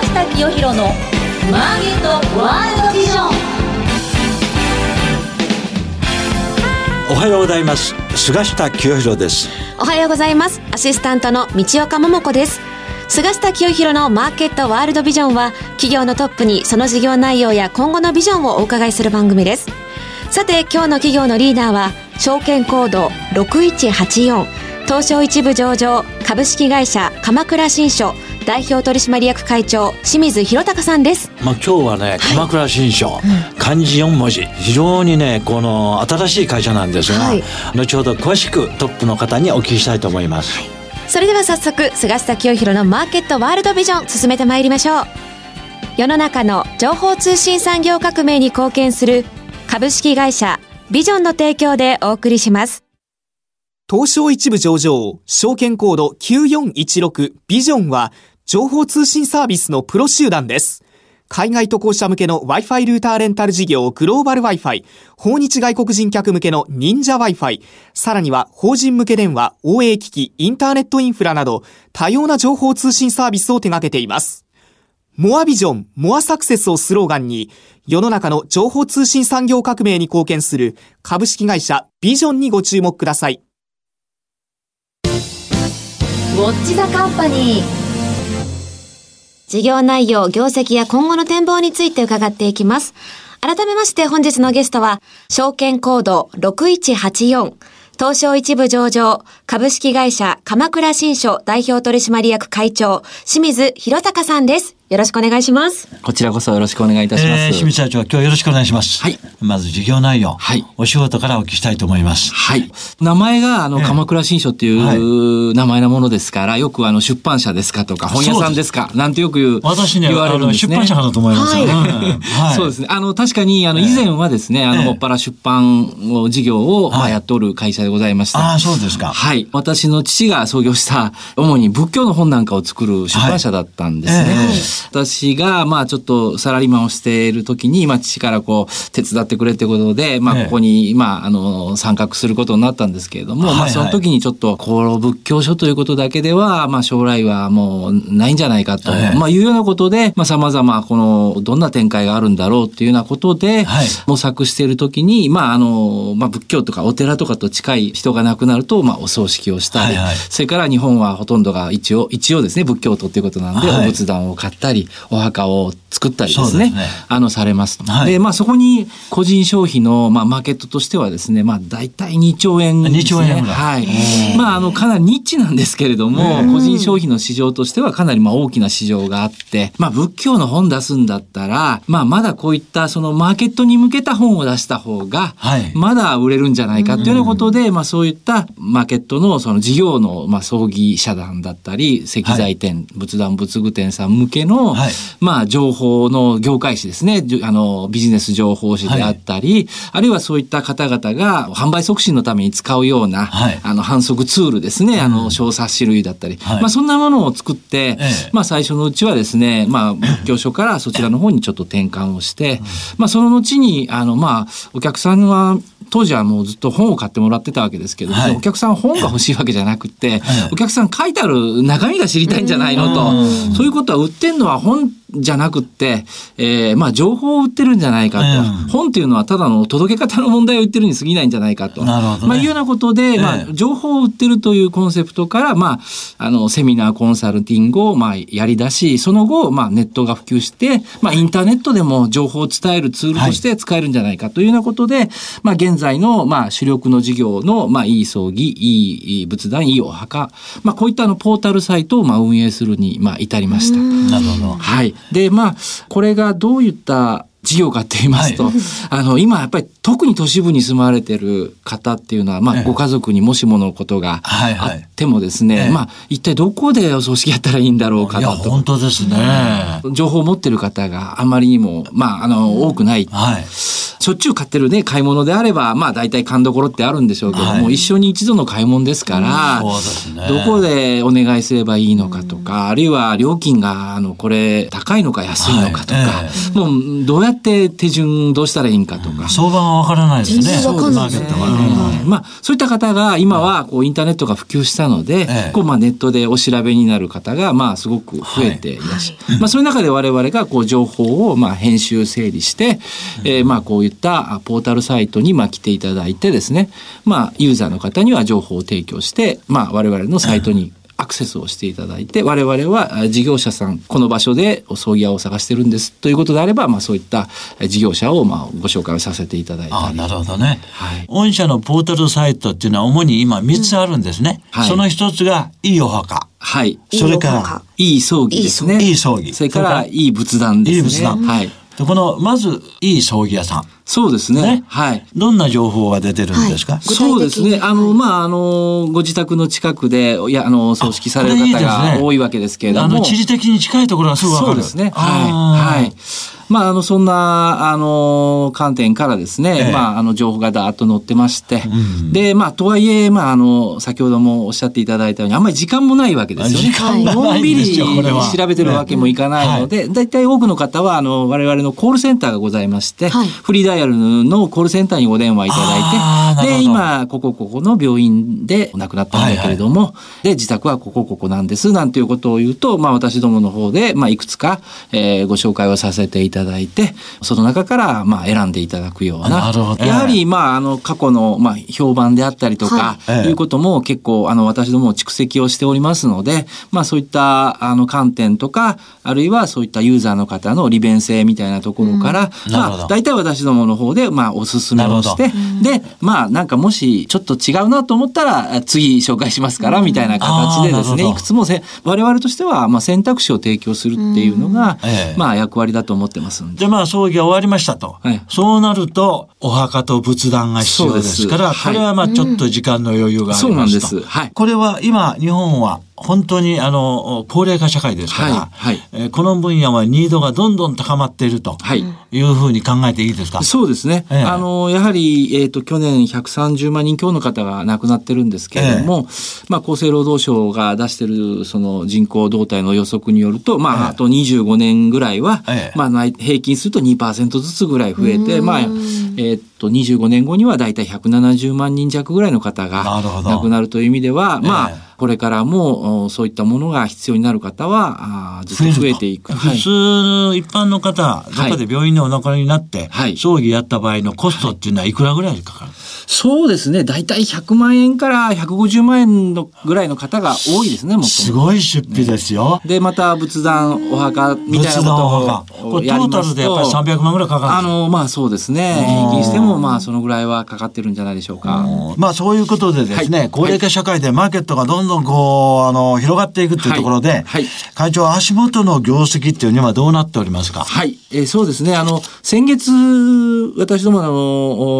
下清弘のマーケットワールドビジョン。おはようございます。菅下清弘です。おはようございます。アシスタントの道岡桃子です。菅下清弘のマーケットワールドビジョンは企業のトップにその事業内容や今後のビジョンをお伺いする番組です。さて今日の企業のリーダーは証券コード6184東証一部上場株式会社鎌倉新書。代表取締役会長清水弘隆さんです。まあ今日はね、鎌倉新書、漢字4文字、非常にね、この新しい会社なんですが、はい、後ほど詳しくトップの方にお聞きしたいと思います。はい、それでは早速、菅下清弘のマーケットワールドビジョン進めてまいりましょう。世の中の情報通信産業革命に貢献する株式会社ビジョンの提供でお送りします。東証一部上場、証券コード9416ビジョンは、情報通信サービスのプロ集団です。海外渡航者向けの Wi-Fi ルーターレンタル事業グローバル Wi-Fi、訪日外国人客向けの忍者 Wi-Fi、さらには法人向け電話、OA 機器、インターネットインフラなど多様な情報通信サービスを手掛けています。モアビジョン、モアサクセスをスローガンに、世の中の情報通信産業革命に貢献する株式会社ビジョンにご注目ください。ウォッチザカンパニー。事業内容、業績や今後の展望について伺っていきます。改めまして本日のゲストは、証券コード6184、東証一部上場、株式会社鎌倉新書代表取締役会長、清水博隆さんです。よろしくお願いします。こちらこそよろしくお願いいたします。えー、清水社長、今日よろしくお願いします。はい。まず事業内容。はい。お仕事からお聞きしたいと思います。はい。名前が、あの、鎌倉新書っていう名前のものですから、よくあの、出版社ですかとか、本屋さんですかなんてよく言う。私ね、言われるんですね。出版社かなと思います。はい。はい、そうですね。あの、確かに、あの、以前はですね、あの、もっぱら出版を、事業を、まあ、やっておる会社でございました。ああ、そうですか。はい。私の父が創業した、主に仏教の本なんかを作る出版社だったんですね。私が、まあちょっとサラリーマンをしている時に、まあ父からこう手伝ってくれってことで、まあここに、まああの参画することになったんですけれども、まあその時にちょっと、この仏教書ということだけでは、まあ将来はもうないんじゃないかと、まあいうようなことで、まあ様々このどんな展開があるんだろうっていうようなことで、模索している時に、まああの、まあ仏教とかお寺とかと近い人が亡くなると、まあお葬式をしたり、それから日本はほとんどが一応、一応ですね、仏教徒っていうことなんで、お仏壇を買ったり、お墓を作ったりですね、すね。あの、されますと。はい、で、まあ、そこに個人消費の、まあ、マーケットとしてはですね、まあ、大体2兆円ですね。2兆円はい。まあ、あの、かなりニッチなんですけれども、個人消費の市場としてはかなり、まあ、大きな市場があって、まあ、仏教の本出すんだったら、まあ、まだこういった、その、マーケットに向けた本を出した方が、まだ売れるんじゃないかっていうようなことで、まあ、そういったマーケットの、その、事業の、まあ、葬儀社団だったり、石材店、はい、仏壇仏具店さん向けの、はい、まあ、情報の業界誌ですね、あの、ビジネス情報誌であったり、はい、あるいはそういった方々が販売促進のために使うような、はい、あの、反則ツールですね、あの、小冊子類だったり、はい、まあ、そんなものを作って、ええ、まあ、最初のうちはですね、まあ、仏教書からそちらの方にちょっと転換をして、まあ、その後に、あの、まあ、お客さんは、当時はもうずっと本を買ってもらってたわけですけど、はい、お客さん本が欲しいわけじゃなくて、はい、お客さん書いてある中身が知りたいんじゃないのと、そういうことは売ってんのは本じゃなくって、えー、まあ情報を売ってるんじゃないかと、うん、本っていうのはただの届け方の問題を言ってるに過ぎないんじゃないかと、ね、まあいうようなことで、まあ情報を売ってるというコンセプトから、まあ、あの、セミナー、コンサルティングを、まあ、やり出し、その後、まあ、ネットが普及して、まあ、インターネットでも情報を伝えるツールとして使えるんじゃないかというようなことで、はい、まあ、現在の、まあ、主力の事業の、まあ、いい葬儀、いい仏壇、いいお墓、まあ、こういったあの、ポータルサイトを、まあ、運営するに、まあ、至りました。なるほど。はい。で、まあ、これがどういった事業かって言いますと、はい、あの、今やっぱり特に都市部に住まわれてる方っていうのは、まあ、ご家族にもしものことがあってもですね、はいはい、まあ、一体どこでお葬式やったらいいんだろうかと。本当ですね。情報を持ってる方があまりにも、まあ、あの、多くない。はいしょっちゅう買ってるね、買い物であれば、まあ大体勘どころってあるんでしょうけども、はい。一生に一度の買い物ですから、そうですね。どこでお願いすればいいのかとか、あるいは料金が、あの、これ、高いのか安いのかとか、はい。もう、どうやって手順どうしたらいいんかとか。相場がわからないですね。全然わかんないですね。まあ、そういった方が今はこうインターネットが普及したので、ええ。こうまあネットでお調べになる方がまあすごく増えていらっしゃる、まあ、そういう中で我々がこう情報をまあ編集整理して、えーまあこういったあポータルサイトにまあ来ていただいてですね、まあ、ユーザーの方には情報を提供して、まあ、我々のサイトにアクセスをしていただいて 我々はあ事業者さんこの場所で葬儀屋を探してるんです。ということであれば、まあ、そういったえ事業者をまあご紹介をさせていただいたり。ああなるほどね、はい。御社のポータルサイトっていうのは主に今3つあるんですね、はい。その一つがいいお墓。はい。それからいいお墓。いい葬儀ですね。いい葬儀。それから、いい仏壇ですね。いい仏壇。はい。でこのまずいい葬儀屋さんそうですね。ねはい。どんな情報が出てるんですか、はいそうですね。あの、はいまあ、あの、ご自宅の近くで、いや、あの、葬式される方が多いわけですけれども。あの地理的に近いところがすぐわかるそうですね。はい。はい。まあ、あの、そんな、あの、観点からですね、ええ。まあ、あの、情報がだーっと載ってまして、ん。で、まあ、とはいえ、まあ、あの、先ほどもおっしゃっていただいたように、あんまり時間もないわけですよね。のんびり調べてるわけもいかないので、大体多くの方は、あの、我々のコールセンターがございまして、はい。フリーダイヤルのコールセンターにお電話いただいて、で、今、ここここの病院でお亡くなったんだけれども、で、自宅はここここなんです、なんていうことを言うと、まあ、私どもの方で、まあ、いくつか、えーご紹介をさせていただいて、その中から、まあ、選んでいただくような、なるほど。やはり、まあ、あの、過去の、まあ、評判であったりとか、はい。ええ。いうことも結構、あの、私ども蓄積をしておりますので、まあ、そういった、あの、観点とか、あるいはそういったユーザーの方の利便性みたいなところから、なるほど。まあ、大体私どもの方で、まあ、おすすめをして、で、まあ、なんかもし、ちょっと違うなと思ったら、次紹介しますから、みたいな形でですね、あーなるほど。いくつもせ、我々としては、まあ、選択肢を提供するっていうのが、ええ。まあ、役割だと思ってますんで。でまあ葬儀が終わりましたと、はいそうなるとお墓と仏壇が必要ですからこれはまあちょっと時間の余裕があそうなんりますと、です。はい。これは今日本は本当にあの高齢化社会ですから、はいはい。えーこの分野はニードがどんどん高まっているとはい。いうふうに考えていいですか、そうですね。ええ。あの、やはり、えっ、と、去年130万人強の方が亡くなってるんですけれども、まあ、厚生労働省が出してる、その人口動態の予測によると、まあ、ええ。あと25年ぐらいは、ええ。まあ、平均すると2%ずつぐらい増えて、まあ、えっ、と、25年後にはだいたい170万人弱ぐらいの方が亡くなるという意味では、まえ。えあ、これからも、おそういったものが必要になる方は、ずっと増えていく。普はい。通一般の方どっかで病院でお亡くなりになって、はい。葬儀やった場合のコストっていうのはいくらぐらいかかる、そうですね。大体100万円から150万円のぐらいの方が多いですね、すごい出費ですよ。で、また仏壇、お墓みたいなことをやりますと。ルでやっぱり300万ぐらいかかるあの、まあそうですね。平均しても、まあそのぐらいはかかってるんじゃないでしょうか。まあそういうことでですね、はい。高齢化社会でマーケットがどんどんこう、あの、広がっていくっていうところで、はいはい会長足元の業績っていうのはどうなっておりますか？はい、えーそうですね。あの、先月、私どものあの、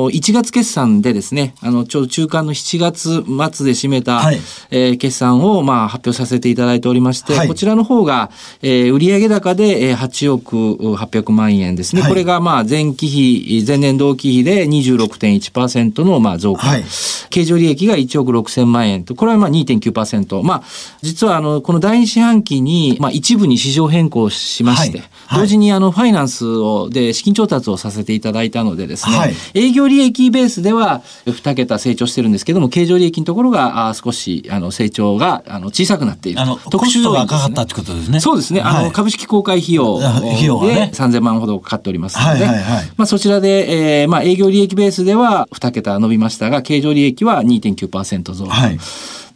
お1月決算でですね、あの、ちょうど中間の7月末で締めた、はいえー決算を、まあ、発表させていただいておりまして、はいこちらの方が、えー売上高で、えー8億800万円ですね。はいこれが、まあ、前期比、前年同期比で26.1%の、まあ、増加。はい経常利益が1億6000万円と、これはまあ2.9%。まあ、実はあの、この第二四半期に、まあ一部に市場変更しまして、はいはい同時にあの、ファイナンスを、で、資金調達をさせていただいたのでですね、はい営業利益ベースでは2桁成長してるんですけども、経常利益のところが、あ少し、あの、成長が、あの、小さくなっている。あの、コストがかかったってことですね。そうですね。あの、はい株式公開費用で3000万ほどかかっておりますので、はいはいはいまあそちらで、えーまあ営業利益ベースでは2桁伸びましたが、経常利益は2.9%増。はい。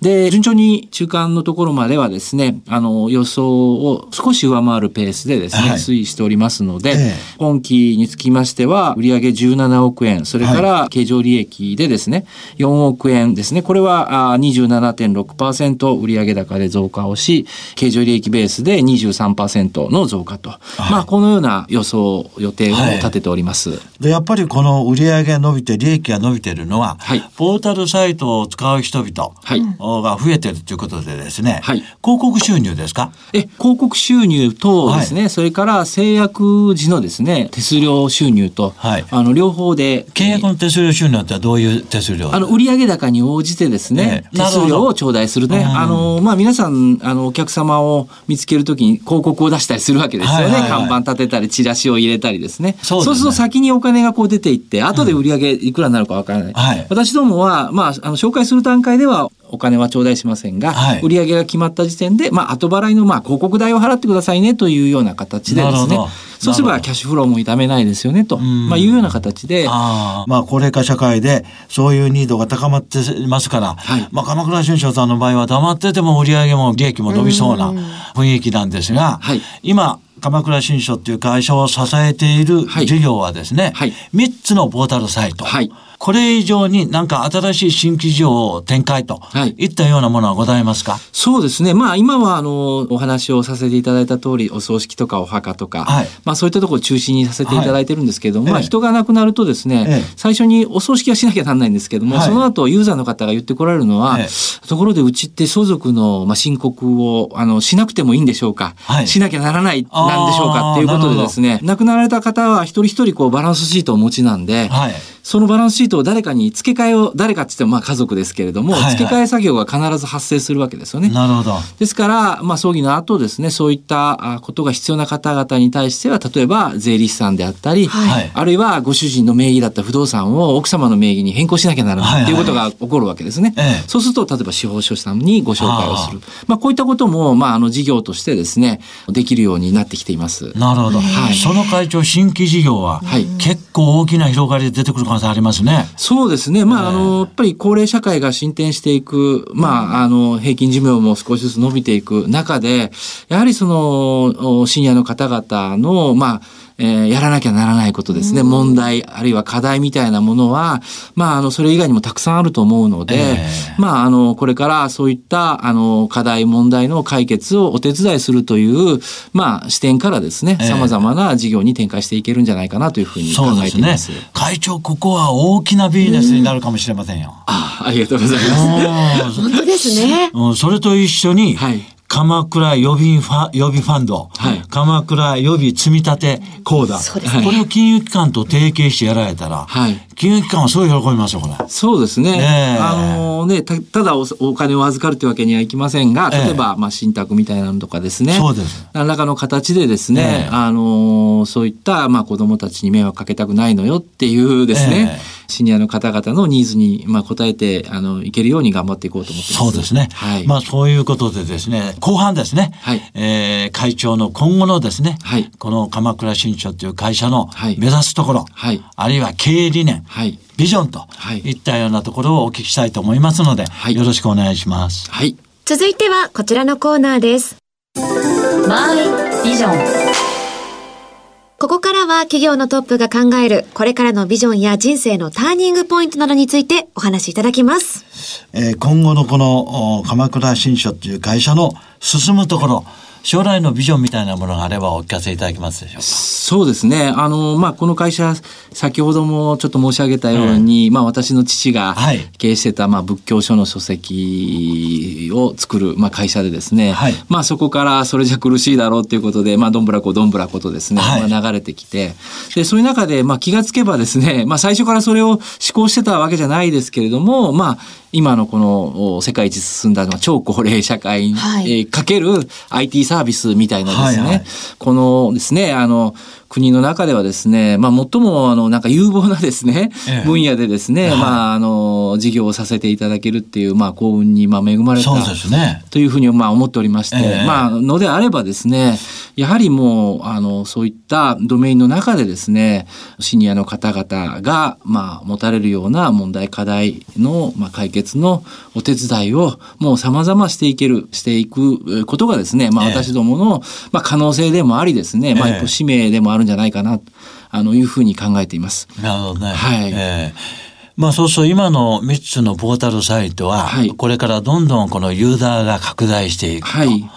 で、順調に中間のところまではですね、あの、予想を少し上回るペースでですね、はい。推移しておりますので、ええ。今期につきましては、売上17億円、それから経常利益でですね、4億円ですね、これはあ27.6%売上高で増加をし、経常利益ベースで23%の増加と、まあ、このような予想、予定を立てております。で、やっぱりこの売上が伸びて利益が伸びているのは、はい。ポータルサイトを使う人々、はい。おが増えてるということでですね、はい。広告収入ですか？え広告収入とですね、それから制約時のですね手数料収入と、はい。あの両方で契約の手数料収入ってはどういう手数料？あの売上高に応じてですね、ええ。手数料を頂戴するね、なるほどあのまあ皆さんあのお客様を見つけるときに広告を出したりするわけですよね、はいはいはい。看板立てたりチラシを入れたりですね。そうね。すると先にお金がこう出ていって後で売上いくらになるかわからない。はい。私どもはまああの紹介する段階ではお金は頂戴しませんが、はい。売上が決まった時点で、まあ、後払いの、まあ、広告代を払ってくださいねというような形でですね。そうすればキャッシュフローも痛めないですよねと、ん。まあ、いうような形で。まあ高齢化社会でそういうニードが高まっていますから、はい。まあ鎌倉新商さんの場合は黙ってても売り上げも利益も伸びそうな雰囲気なんですが、はい。今鎌倉新書っていう会社を支えているはい。事業はですね、はい。3つのポータルサイト、はいこれ以上になんか新しい新規事業を展開とはい。いったようなものはございますか、そうですね。まあ今はあのお話をさせていただいた通りお葬式とかお墓とか、はい。まあそういったところを中心にさせていただいてるんですけれども、はい。ええ。まあ人が亡くなるとですね、ええ。最初にお葬式はしなきゃなんないんですけども、はい。その後ユーザーの方が言ってこられるのは、えところでうちって相続のまあ申告をあのしなくてもいいんでしょうか、はい。しなきゃならないなんでしょうかっていうことでですね、亡くなられた方は一人一人こうバランスシートをお持ちなんで、はいそのバランスシートを誰かに付け替えを、誰かって言ってもまあ家族ですけれども、はいはい付け替え作業が必ず発生するわけですよね。なるほど。ですから、まあ、葬儀の後ですね、そういったあことが必要な方々に対しては、例えば税理士さんであったり、はいあるいはご主人の名義だった不動産を奥様の名義に変更しなきゃならないっていうことが起こるわけですね。ええそうすると、例えば司法書士さんにご紹介をする。まあ、こういったことも、まあ、あの、事業としてですね、できるようになってきています。なるほど。はいその会長、新規事業は、はい結構大きな広がりで出てくる性ありますね。そうですね。まあ、あの、やっぱり高齢社会が進展していく、まあ、あの、平均寿命も少しずつ伸びていく中で、やはりその、おシニアの方々の、まあ、えーやらなきゃならないことですね。問題、あるいは課題みたいなものは、まあ、あの、それ以外にもたくさんあると思うので、ええまあ、あの、これからそういった、あの、課題、問題の解決をお手伝いするという、まあ、視点からですね、ええ様々な事業に展開していけるんじゃないかなというふうに考えています。。会長、ここは大きなビジネスになるかもしれませんよ。あありがとうございます。本当ですね。うんそれと一緒に、はい鎌倉予備ファ予備ファンド、はい。鎌倉予備積立口座、ねこれを金融機関と提携してやられたら、はい。金融機関はすごい喜びますよ、これ。そうですね。ええ。あのね、たただおお金を預かるというわけにはいきませんが、ええ。例えば、まあ、信託みたいなのとかですね。そうです。何らかの形でですね、ええ。あのそういった、まあ、子供たちに迷惑かけたくないのよっていうですね、ええシニアの方々のニーズに、まあ、応えて、あの、いけるように頑張っていこうと思ってます。そうですね。はい。まあそういうことでですね、後半ですね、はいえー会長の今後のですね、はいこの鎌倉新書という会社のはい目指すところ、はいあるいは経営理念、はい。ビジョンとはいいったようなところをお聞きしたいと思いますので、はいよろしくお願いします。はい。続いてはこちらのコーナーです。マイビジョンここからは企業のトップが考えるこれからのビジョンや人生のターニングポイントなどについてお話しいただきます。えー今後のこの鎌倉新書という会社の進むところ、将来のビジョンみたいなものがあればお聞かせいただけますでしょうか？そうですね。あの、まあ、この会社、先ほどもちょっと申し上げたように、まあ、私の父がはい。経営してた、まあ、仏教書の書籍を作る、まあ、会社でですね、はい。まあ、そこからそれじゃ苦しいだろうっていうことで、まあ、どんぶらこどんぶらことですね、はい。まあ、流れてきて、で、そういう中で、まあ、気がつけばですね、まあ、最初からそれを思考してたわけじゃないですけれども、まあ、今のこのお世界一進んだのは超高齢社会に、はい。えーかける IT サービスみたいなですね、はいはい。このですね、あの、国の中ではですね、まあ、最も、あの、なんか有望なですね、ええ分野でですね、はいまあ、あの、事業をさせていただけるっていう、まあ、幸運に、まあ、恵まれた。ね。というふうに、まあ、思っておりまして、ええまあ、のであればですね、やはりもう、あの、そういったドメインの中でですね、シニアの方々が、まあ、持たれるような問題、課題の、まあ、解決のお手伝いを、もう様々していける、していくえーことがですね、まあ、ええ私どもの、まあ、可能性でもありですね、まあ、ええ一歩使命でもあるんじゃないかな、あの、いうふうに考えています。なるほどね。はいええまあそうそう今の3つのポータルサイトは、はいこれからどんどんこのユーザーが拡大していくと。はいお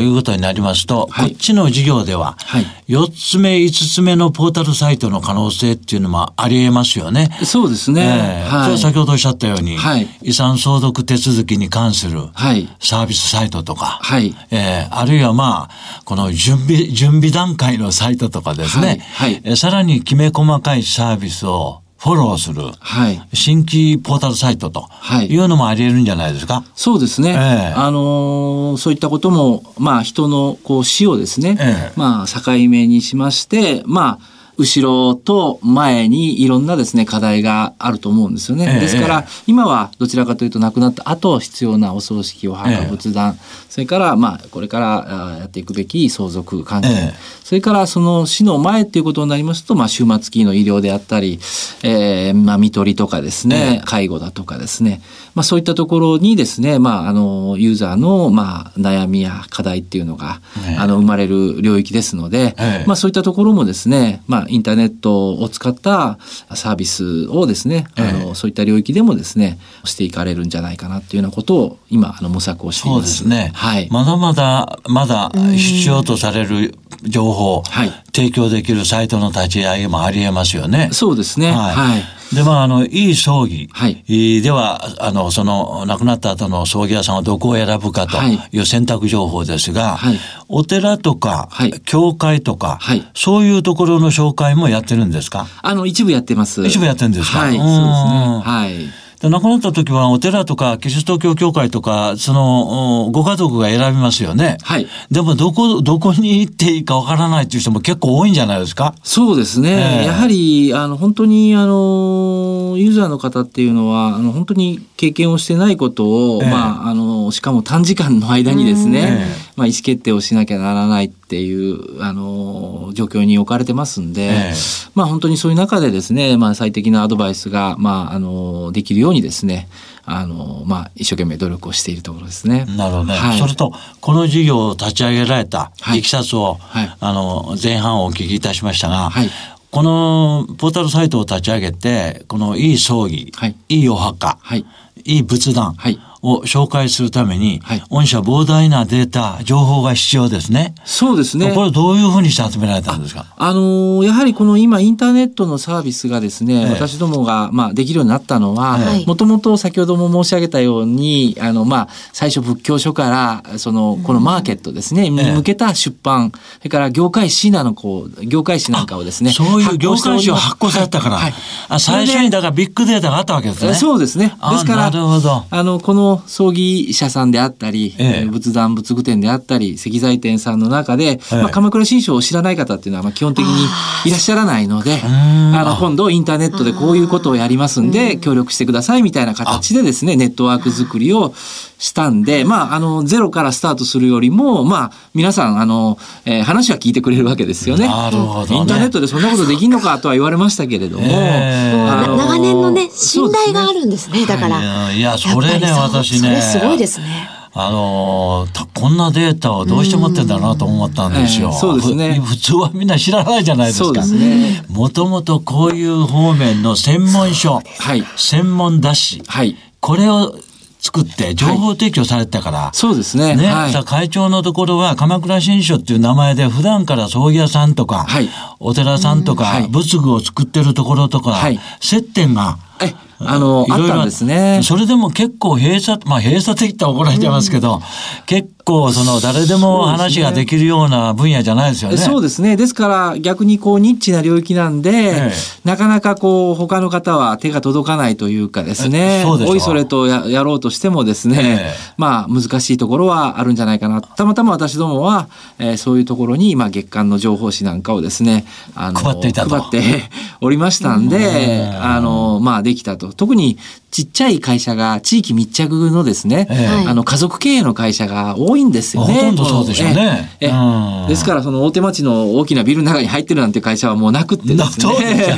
いうことになりますと、はいこっちの事業では、はい4つ目、5つ目のポータルサイトの可能性っていうのもあり得ますよね。そうですね。ええそれは。はい先ほどおっしゃったように、はい遺産相続手続きに関するはい。サービスサイトとか、はいえーあるいはまあ、この準備、準備段階のサイトとかですね、はいはいえーさらにきめ細かいサービスをフォローする、はい。新規ポータルサイトとはいいうのもあり得るんじゃないですか？そうですね。ええあのーそういったことも、まあ、人の、こう、死をですね、ええまあ、境目にしまして、まあ、後ろと前にいろんなですね、課題があると思うんですよね。ええ。ですから、今はどちらかというと亡くなった後必要なお葬式、お墓、ええ。仏壇、それから、まあ、これからあやっていくべき相続関係、ええ。それからその死の前っていうことになりますと、まあ、終末期の医療であったり、えーまあ、看取りとかですね、介護だとかですね、まあ、そういったところにですね、まあ、あの、ユーザーの、まあ、悩みや課題っていうのが、ええ。あの、生まれる領域ですので、ええ。まあ、そういったところもですね、まあ、インターネットを使ったサービスをですね、あえの、そういった領域でもですね、していかれるんじゃないかなっていうようなことを、今、あの、模索をしていそうま。ですすね。はい。まだまだ、まだ必要とされる情報、はい提供できるサイトの立ち上げもあり得ますよね。そうですね。はいはい。で、まあ、あの、いい葬儀、はいえーでは、あの、その、亡くなった後の葬儀屋さんをどこを選ぶかとはいいう選択情報ですが、はいお寺とか、はい教会とか、はいそういうところの紹介もやってるんですか？あの、一部やってます。一部やってるんですか？はい、そうですうんね。はい。で亡くなった時はお寺とかキリスト教教会とか、その、おご家族が選びますよね。はい。でも、どこ、どこに行っていいかわからないっていう人も結構多いんじゃないですか？そうですね。ええやはり、あの、本当に、あの、ユーザーの方っていうのは、あの、本当に経験をしてないことを、ええまあ、あの、しかも短時間の間にですね、ええまあ、意思決定をしなきゃならないっていう、あの、状況に置かれてますんで、ええ。まあ、本当にそういう中でですね、まあ、最適なアドバイスが、まあ、あの、できるようにですね、あの、まあ、一生懸命努力をしているところですね。なるほどね。はい。それと、この事業を立ち上げられたはい。いきさつを、はい。あの、前半お聞きいたしましたが、はい。このポータルサイトを立ち上げて、このいい葬儀、はい。いいお墓、はい。いい仏壇はいを紹介するために、はい。御社膨大なデータ、情報が必要ですね。そうですね。これどういうふうにして集められたんですか？あのーやはりこの今インターネットのサービスがですね、ええ。私どもが、まあ、できるようになったのははい、もともと先ほども申し上げたように、あの、まあ、最初仏教書から、その、このマーケットですね、に向けた出版、それから業界誌なの、こう、業界誌なんかをですね、そういう業界誌を発行されたから、はい。あ最初にだからビッグデータがあったわけですね。そうですね。あですから、なるほど。あの、この葬儀社さんであったり、え仏壇仏具店であったり、石材店さんの中で、ええまあ、鎌倉新書を知らない方っていうのは、まあ、基本的にいらっしゃらないので、んあの、今度インターネットでこういうことをやりますんで、協力してくださいみたいな形でですね、ネットワーク作りをしたんで、まあ、あの、ゼロからスタートするよりも、まあ、皆さん、あの、えー話は聞いてくれるわけですよね。なるほどねインターネットでそんなことできんのかとは言われましたけれども、ええあの長年のね、信頼がある。るんですね。だから。いやいやそれねやっぱりそう私ねすごいですね。あのこんなデータをどうして持ってんだなと思ったんですよ。ええそうですねふ普通はみんな知らないじゃないですか。そうですね。もともとこういう方面の専門書、はい。専門雑誌、はい。これを作って情報提供されてたから、そうですね。ね、はいさあ会長のところは鎌倉新書っていう名前で普段から葬儀屋さんとか、はいお寺さんとか、はい仏具を作ってるところとか、はい接点がえ、あの、いろいろあったんですね。それでも結構閉鎖、まあ閉鎖的って言ったら怒られちゃいますけど、結構その誰でも話ができるような分野じゃないですよね。そうですね。ですから逆にこうニッチな領域なんで、えなかなかこう他の方は手が届かないというかですねえ、そうおいそれとややろうとしてもですね、ええまあ難しいところはあるんじゃないかな。たまたま私どもは、えーそういうところにまあ月間の情報誌なんかをですね、あの配っていたと配っておりましたんで、うんあの、まあできたと。特にちっちゃい会社が地域密着のですね、ええ。あの家族経営の会社が多いんですよね。ほとんどそうでしょうね。ええ。ですからその大手町の大きなビルの中に入ってるなんて会社はもうなくってですね。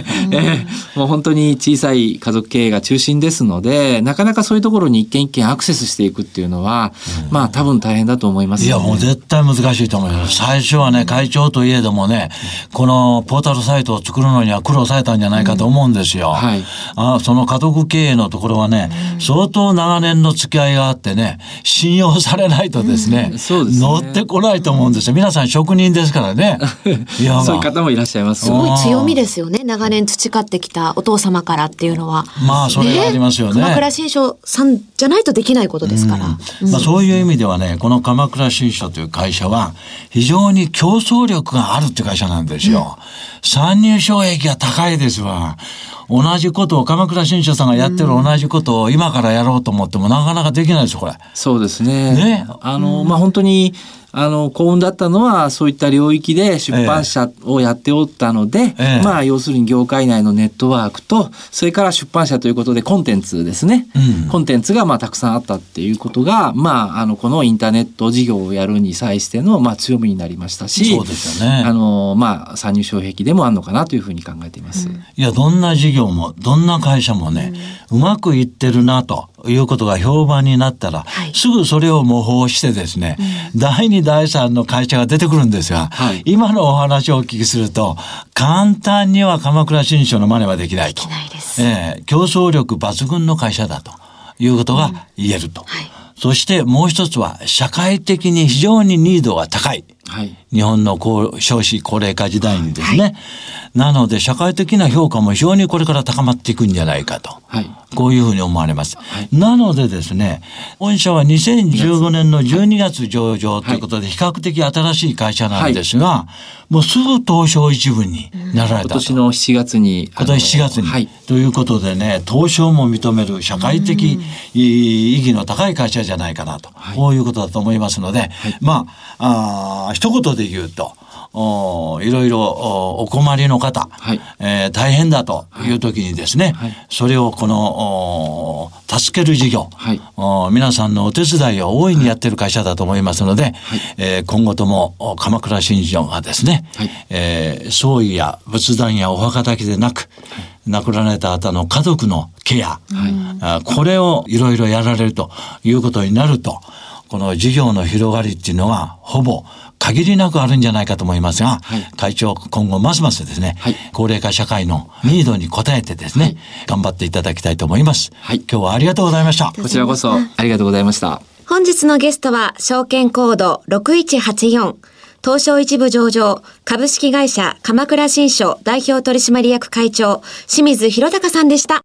ええ。もう本当に小さい家族経営が中心ですので、なかなかそういうところに一軒一軒アクセスしていくっていうのは、まあ多分大変だと思います、いや、もう絶対難しいと思います。最初はね、会長といえどもね、このポータルサイトを作るのには苦労されたんじゃないかと思うんですよ。はい。あその家族経営のところころはね、相当長年の付き合いがあってね、信用されないとですね、そうですね乗ってこないと思うんですよ。皆さん職人ですからね。いやそういう方もいらっしゃいます。すごい強みですよね。長年培ってきたお父様からっていうのは。まあ、それがありますよね。鎌倉新書さんじゃないとできないことですから。まあ、そういう意味ではね、この鎌倉新書という会社は、非常に競争力があるっていう会社なんですよ。参入障壁が高いですわ。同じことを、鎌倉新書さんがやってる同じことを今からやろうと思ってもなかなかできないですよ、これ。そうですね。ねあの、まあ、本当に、あの、幸運だったのは、そういった領域で出版社をやっておったので、ええ。まあ、要するに業界内のネットワークと、それから出版社ということでコンテンツですね。うん。コンテンツが、まあ、たくさんあったっていうことが、まあ、あの、このインターネット事業をやるに際しての、まあ、強みになりましたし、そうですよね。あの、まあ、参入障壁でもあるのかなというふうに考えています。いや、どんな事業も、どんな会社もね、うまくいってるな、ということが評判になったら、はい。すぐそれを模倣してですね、第二、第三の会社が出てくるんですが、はい。今のお話をお聞きすると、簡単には鎌倉新書の真似はできないと。できないです。ええ。競争力抜群の会社だと。いうことが言えると。はい。そしてもう一つは、社会的に非常にニードが高い。はい。日本の高少子高齢化時代にですね。なので、社会的な評価も非常にこれから高まっていくんじゃないかと。はい。こういうふうに思われます。いなのでですね、御社は2015年の12月上場ということで、比較的新しい会社なんですが、もうすぐ東証一部になられたと。今年の7月に。今年7月に、はい。ということでね、東証も認める社会的意義の高い会社じゃないかなと、こういうことだと思いますので、まあ、あー一言で言うと、おいろいろおお困りの方、はい。えー大変だとい。う時にですね、はい。それをこのお助ける事業、はい。お皆さんのお手伝いを大いにやってる会社だと思いますので、えー今後ともお鎌倉新書がですね、はい。えー葬儀や仏壇やお墓だけでなく、亡くなられた方の家族のケア、あこれをいろいろやられるということになると、この事業の広がりっていうのはほぼ限りなくあるんじゃないかと思いますが、はい会長今後ますますですね、はい高齢化社会のニードに応えてですね、頑張っていただきたいと思います。はい今日はありがとうございました。こちらこそ、ありがとうございました。本日のゲストは、証券コード6184、東証一部上場、株式会社鎌倉新書代表取締役会長、清水博隆さんでした。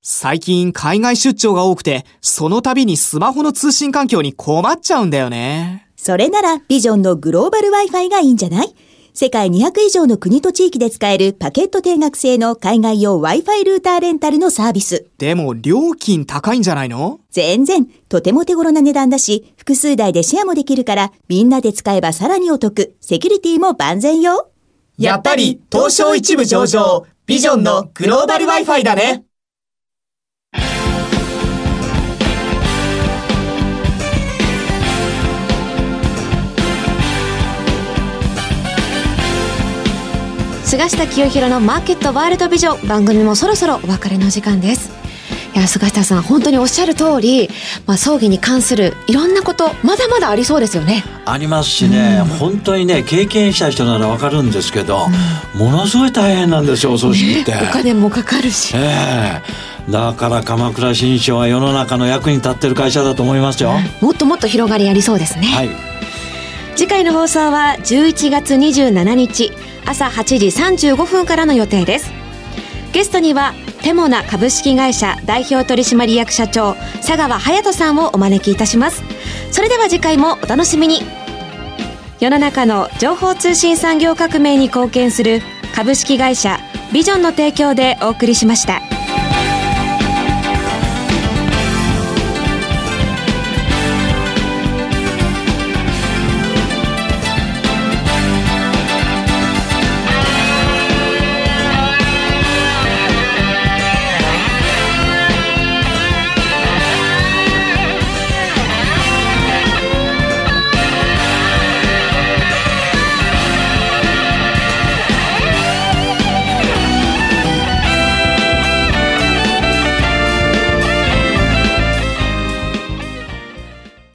最近海外出張が多くて、その度にスマホの通信環境に困っちゃうんだよね。それならビジョンのグローバル Wi-Fi がいいんじゃない？世界200以上の国と地域で使えるパケット定額制の海外用 Wi-Fi ルーターレンタルのサービス。でも料金高いんじゃないの？全然、とても手頃な値段だし、複数台でシェアもできるから、みんなで使えばさらにお得。セキュリティも万全よ。やっぱり東証一部上場、ビジョンのグローバル Wi-Fi だね。菅下清弘のマーケットワールドビジョン番組もそろそろお別れの時間です。いや菅下さん本当におっしゃる通り、まあ、葬儀に関するいろんなことまだまだありそうですよね。ありますしね、本当にね経験した人ならわかるんですけど、ものすごい大変なんですよお葬式って。お金もかかるし。ええ。だから鎌倉新書は世の中の役に立ってる会社だと思いますよ。もっともっと広がりありそうですね、はい。次回の放送は11月27日朝8時35分からの予定です。ゲストにはテモナ株式会社代表取締役社長佐川隼人さんをお招きいたします。それでは次回もお楽しみに。世の中の情報通信産業革命に貢献する株式会社ビジョンの提供でお送りしました。